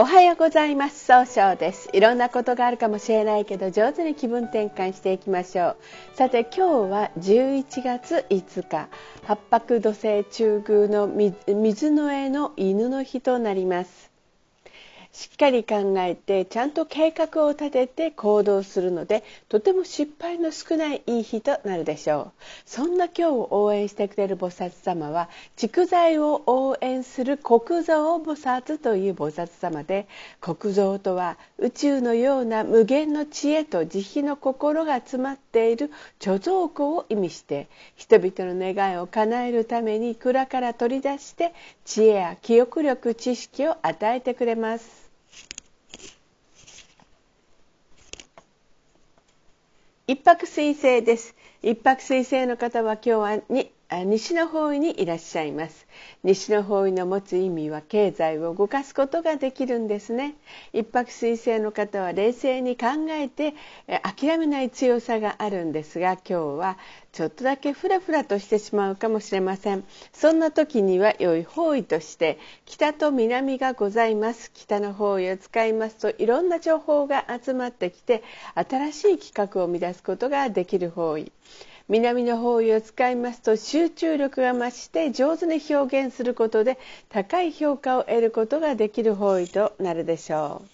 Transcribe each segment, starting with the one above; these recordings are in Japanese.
おはようございます。総称です。いろんなことがあるかもしれないけど上手に気分転換していきましょう。さて今日は11月5日。八白土星中宮の水の絵の犬の日となります。しっかり考えてちゃんと計画を立てて行動するのでとても失敗の少ないいい日となるでしょう。そんな今日を応援してくれる菩薩様は蓄財を応援する国蔵菩薩という菩薩様で国蔵とは宇宙のような無限の知恵と慈悲の心が詰まっている貯蔵庫を意味して人々の願いを叶えるために蔵から取り出して知恵や記憶力知識を与えてくれます。一泊水星です。一泊水星の方は今日は西の方位にいらっしゃいます。西の方位の持つ意味は経済を動かすことができるんですね。一泊水星の方は冷静に考えて諦めない強さがあるんですが今日はちょっとだけフラフラとしてしまうかもしれません。そんな時には良い方位として北と南がございます。北の方位を使いますといろんな情報が集まってきて新しい企画を生み出すことができる方位。南の方位を使いますと集中力が増して上手に表現することで高い評価を得ることができる方位となるでしょう。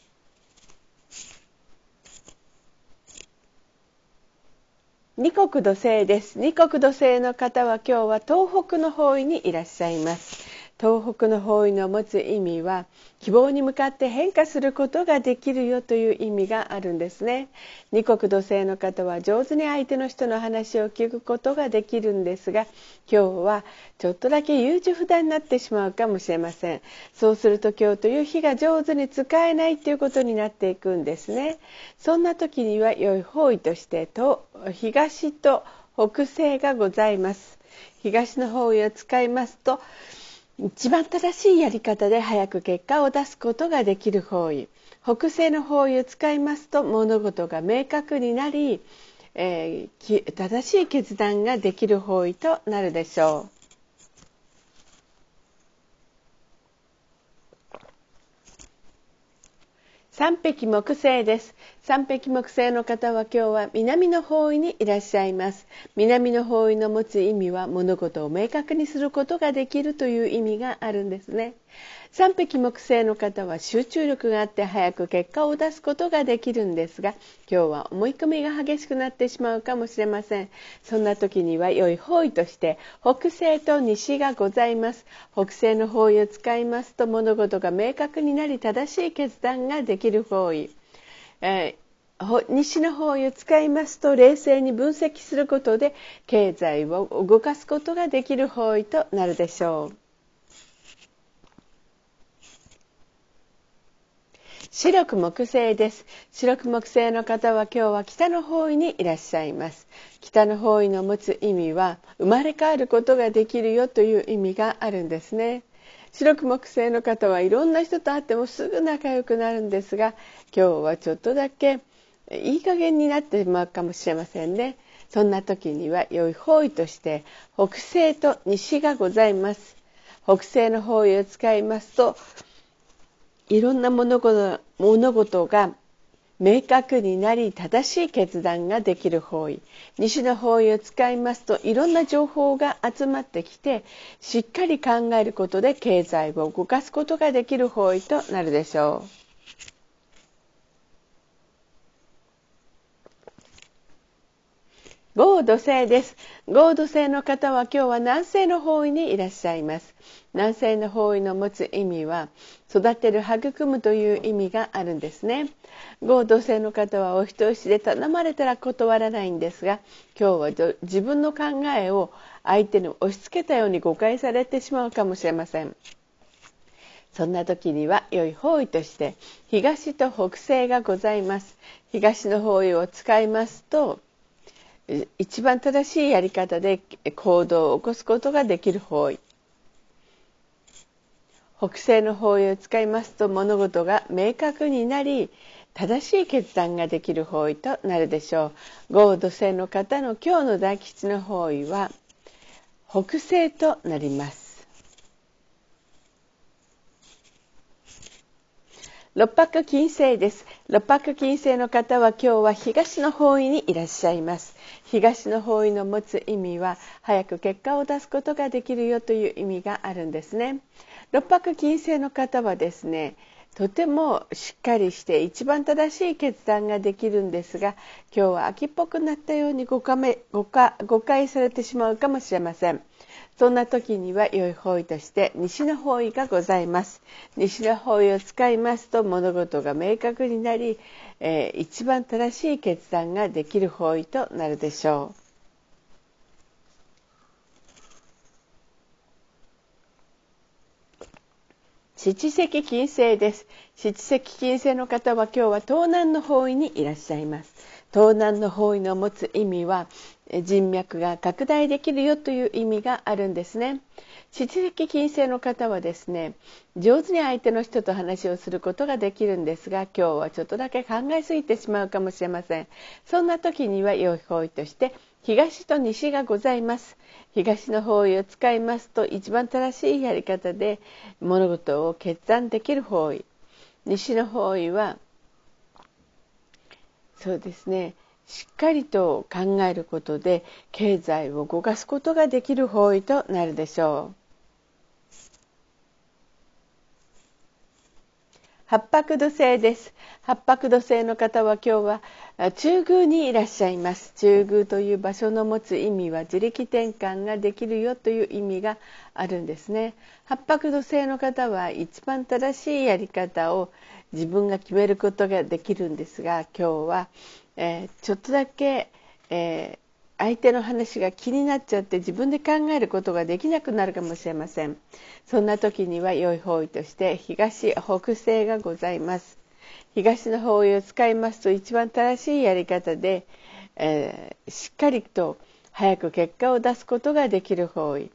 二国土星です。二国土星の方は今日は東北の方位にいらっしゃいます。東北の方位の持つ意味は希望に向かって変化することができるよという意味があるんですね。二国土星の方は上手に相手の人の話を聞くことができるんですが今日はちょっとだけ優柔不断になってしまうかもしれません。そうすると今日という日が上手に使えないということになっていくんですね。そんな時には良い方位としてと東と北西がございます。東の方位を使いますと一番正しいやり方で早く結果を出すことができる方位北西の方位を使いますと物事が明確になり、えー、正しい決断ができる方位となるでしょう。三匹木星です。三匹木星の方は今日は南の方位にいらっしゃいます。南の方位の持つ意味は物事を明確にすることができるという意味があるんですね。三匹木星の方は集中力があって早く結果を出すことができるんですが今日は思い込みが激しくなってしまうかもしれませんそんな時には良い方位として北西と西がございます北西の方位を使いますと物事が明確になり正しい決断ができる方位、えー西の方位を使いますと冷静に分析することで経済を動かすことができる方位となるでしょう。白く木星です。白く木星の方は今日は北の方位にいらっしゃいます。北の方位の持つ意味は生まれ変わることができるよという意味があるんですね。白く木星の方はいろんな人と会ってもすぐ仲良くなるんですが今日はちょっとだけいい加減になってしまうかもしれませんね。そんな時には良い方位として北西と西がございます。北西の方位を使いますといろんな物事物事が明確になり正しい決断ができる方位西の方位を使いますといろんな情報が集まってきてしっかり考えることで経済を動かすことができる方位となるでしょう。合土星です。合土星の方は今日は南西の方位にいらっしゃいます。南西の方位の持つ意味は育てる育むという意味があるんですね。合土星の方はお人よしで頼まれたら断らないんですが今日は自分の考えを相手に押し付けたように誤解されてしまうかもしれません。そんな時には良い方位として東と北西がございます。東の方位を使いますと一番正しいやり方で行動を起こすことができる方位。北西の方位を使いますと物事が明確になり正しい決断ができる方位となるでしょう。合土星の方の今日の大吉の方位は北西となります。六白金星です。六白金星の方は今日は東の方位にいらっしゃいます。東の方位の持つ意味は早く結果を出すことができるよという意味があるんですね。六白金星の方はですねとてもしっかりして一番正しい決断ができるんですが今日は秋っぽくなったように誤解誤解されてしまうかもしれません。そんな時には良い方位として西の方位がございます。西の方位を使いますと物事が明確になり、えー、一番正しい決断ができる方位となるでしょう。七石金星です。七石金星の方は今日は東南の方位にいらっしゃいます。東南の方位の持つ意味は人脈が拡大できるよという意味があるんですね。七石金星の方はですね上手に相手の人と話をすることができるんですが今日はちょっとだけ考えすぎてしまうかもしれません。そんな時には良い方位として東と西がございます東の方位を使いますと一番正しいやり方で物事を決断できる方位西の方位はそうですねしっかりと考えることで経済を動かすことができる方位となるでしょう。八白土星です。八白土星の方は今日は中宮にいらっしゃいます。中宮という場所の持つ意味は自力転換ができるよという意味があるんですね。八白土星の方は一番正しいやり方を自分が決めることができるんですが今日は、えー、ちょっとだけ、えー相手の話が気になっちゃって自分で考えることができなくなるかもしれません。そんな時には良い方位として東北西がございます。東の方位を使いますと一番正しいやり方で、えー、しっかりと早く結果を出すことができる方位。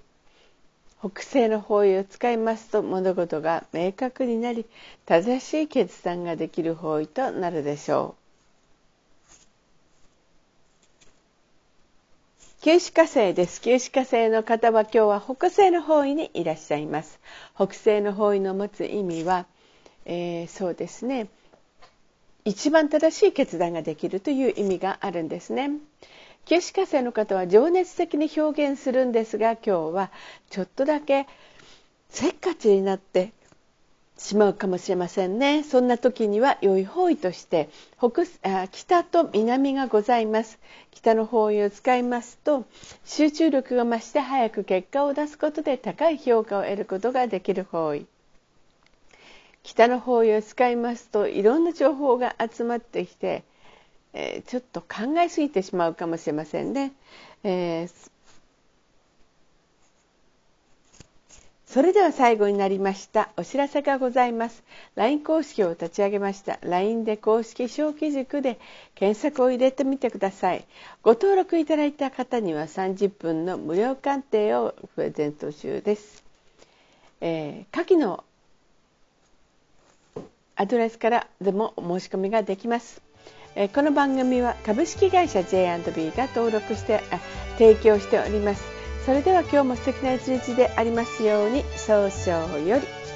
北西の方位を使いますと物事が明確になり正しい決断ができる方位となるでしょう。九死火星です。九死火星の方は今日は北西の方位にいらっしゃいます。北西の方位の持つ意味は、えー、そうですね。一番正しい決断ができるという意味があるんですね。九死火星の方は情熱的に表現するんですが今日はちょっとだけせっかちになってしまうかもしれませんね。そんな時には良い方位として北あ北と南がございます。北の方位を使いますと集中力が増して早く結果を出すことで高い評価を得ることができる方位。北の方位を使いますといろんな情報が集まってきて、えー、ちょっと考えすぎてしまうかもしれませんね、えーそれでは最後になりましたお知らせがございます。LINE 公式を立ち上げました LINE で公式小規塾で検索を入れてみてください。ご登録いただいた方には30分の無料鑑定をプレゼント中です、えー、下記のアドレスからでもお申し込みができます。えこの番組は株式会社 J&B が登録して提供しております。それでは今日も素敵な一日でありますように早々より。